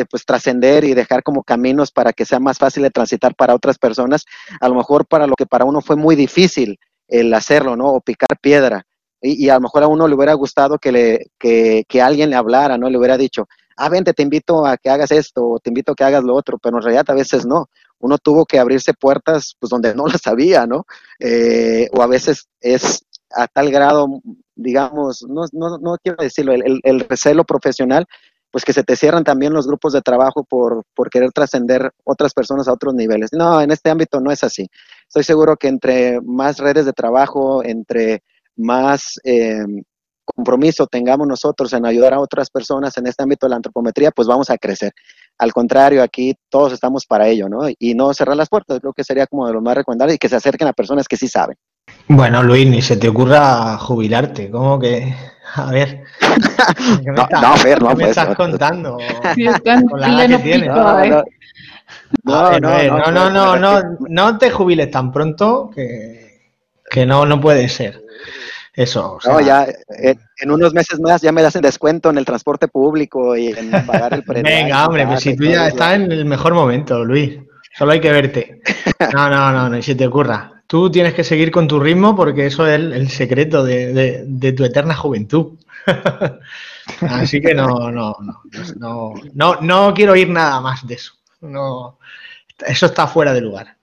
pues trascender y dejar como caminos para que sea más fácil de transitar para otras personas, a lo mejor para lo que para uno fue muy difícil, el hacerlo, ¿no? O picar piedra. Y, a lo mejor a uno le hubiera gustado que, le, que, que, alguien le hablara, ¿no? Le hubiera dicho, ah, vente, te invito a que hagas esto, o te invito a que hagas lo otro, pero en realidad a veces no. Uno tuvo que abrirse puertas, pues, donde no las sabía, ¿no? Eh, o a veces es a tal grado, digamos, no, no, no quiero decirlo, el, el, recelo profesional, pues que se te cierran también los grupos de trabajo por, por querer trascender otras personas a otros niveles. No, en este ámbito no es así estoy seguro que entre más redes de trabajo, entre más eh, compromiso tengamos nosotros en ayudar a otras personas en este ámbito de la antropometría, pues vamos a crecer. Al contrario, aquí todos estamos para ello, ¿no? Y no cerrar las puertas, creo que sería como de lo más recomendable y que se acerquen a personas que sí saben. Bueno, Luis, ni se te ocurra jubilarte, ¿cómo que? A ver. ¿Qué me, no, no, ver, no, ¿qué me pues, estás contando? Sí, con la que tienes. No, no, no, no, no, no, no, te jubiles tan pronto que, que no, no puede ser. Eso. O no, ya en, unos meses más ya me das el descuento en el transporte público y en pagar el precio. Venga, hombre, pues si tú ya estás en el mejor momento, Luis. Solo hay que verte. No, no, no, no, si te ocurra. Tú tienes que seguir con tu ritmo porque eso es el, secreto de, de, tu eterna juventud. Así que no, no, no, no, no, no quiero oír nada más de eso. No, eso está fuera de lugar.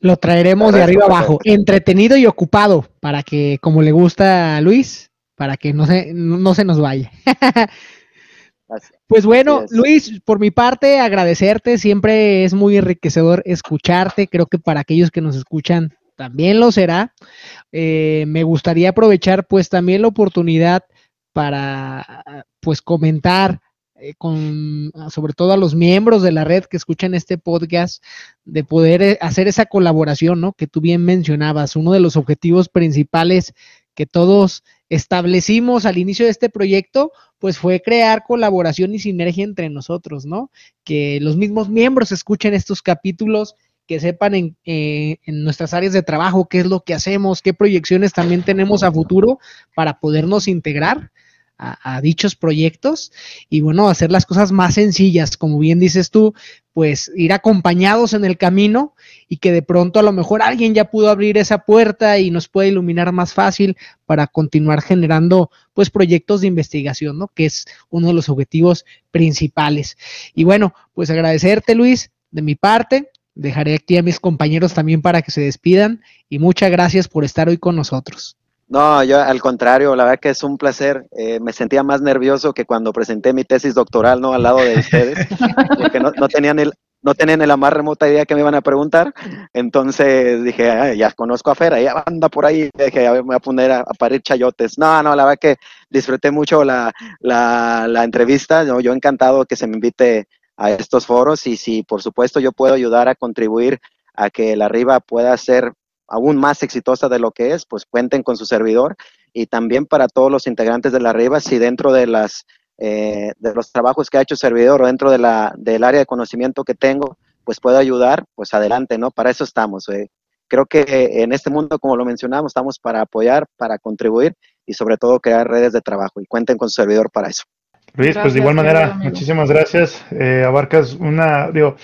Lo traeremos de arriba abajo, entretenido y ocupado, para que, como le gusta a Luis, para que no se, no se nos vaya. Pues bueno, Luis, por mi parte, agradecerte, siempre es muy enriquecedor escucharte, creo que para aquellos que nos escuchan también lo será. Eh, me gustaría aprovechar pues también la oportunidad para pues comentar eh, con ah, sobre todo a los miembros de la red que escuchan este podcast, de poder eh, hacer esa colaboración, ¿no? Que tú bien mencionabas, uno de los objetivos principales que todos establecimos al inicio de este proyecto, pues fue crear colaboración y sinergia entre nosotros, ¿no? Que los mismos miembros escuchen estos capítulos, que sepan en, eh, en, nuestras áreas de trabajo qué es lo que hacemos, qué proyecciones también tenemos a futuro para podernos integrar a, dichos proyectos y bueno, hacer las cosas más sencillas, como bien dices tú, pues ir acompañados en el camino y que de pronto a lo mejor alguien ya pudo abrir esa puerta y nos puede iluminar más fácil para continuar generando pues proyectos de investigación, ¿no? Que es uno de los objetivos principales. Y bueno, pues agradecerte Luis de mi parte, dejaré aquí a mis compañeros también para que se despidan y muchas gracias por estar hoy con nosotros. No, yo al contrario, la verdad que es un placer. Eh, me sentía más nervioso que cuando presenté mi tesis doctoral, ¿no? Al lado de ustedes, porque no, no tenían el, no tenían la más remota idea que me iban a preguntar. Entonces dije, ya conozco a Fera, ya anda por ahí, dije, me voy a poner a, parir chayotes. No, no, la verdad que disfruté mucho la, la, entrevista. Yo, yo encantado que se me invite a estos foros y si por supuesto yo puedo ayudar a contribuir a que la Riva pueda ser aún más exitosa de lo que es, pues cuenten con su servidor y también para todos los integrantes de la Riva, si dentro de las eh, de los trabajos que ha hecho el servidor o dentro de la, del área de conocimiento que tengo, pues puedo ayudar, pues adelante, ¿no? Para eso estamos. Eh. Creo que en este mundo, como lo mencionamos, estamos para apoyar, para contribuir y sobre todo crear redes de trabajo y cuenten con su servidor para eso. Luis, pues de igual manera, muchísimas gracias. Eh, abarcas una, digo,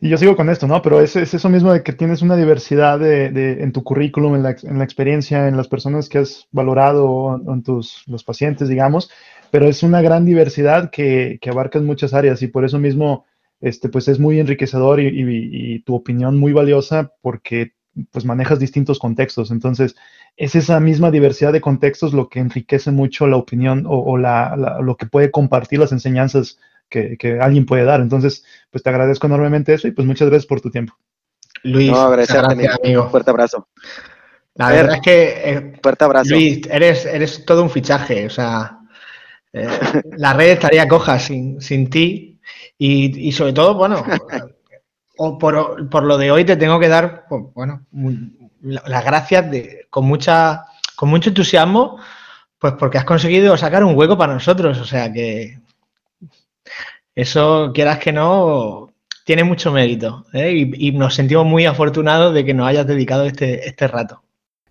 y yo sigo con esto, ¿no? Pero es, es eso mismo de que tienes una diversidad de, de, en tu currículum, en la, en la, experiencia, en las personas que has valorado, en tus los pacientes, digamos, pero es una gran diversidad que, que abarca muchas áreas y por eso mismo, este, pues es muy enriquecedor y, tu opinión muy valiosa porque pues manejas distintos contextos. Entonces, es esa misma diversidad de contextos lo que enriquece mucho la opinión o, la, lo que puede compartir las enseñanzas que, que, alguien puede dar. Entonces, pues te agradezco enormemente eso y pues muchas gracias por tu tiempo. Luis, no, gracias, amigo. Fuerte abrazo. La verdad es que, eh, fuerte abrazo. Luis, eres, eres todo un fichaje, o sea, eh, la red estaría coja sin, sin ti y, sobre todo, bueno, o por, lo de hoy te tengo que dar, pues, bueno, las gracias de, con, mucha, con mucho entusiasmo, pues porque has conseguido sacar un hueco para nosotros, o sea que eso, quieras que no, tiene mucho mérito ¿eh? y, nos sentimos muy afortunados de que nos hayas dedicado este, este rato.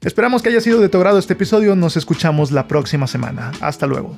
Esperamos que haya sido de tu agrado este episodio, nos escuchamos la próxima semana. Hasta luego.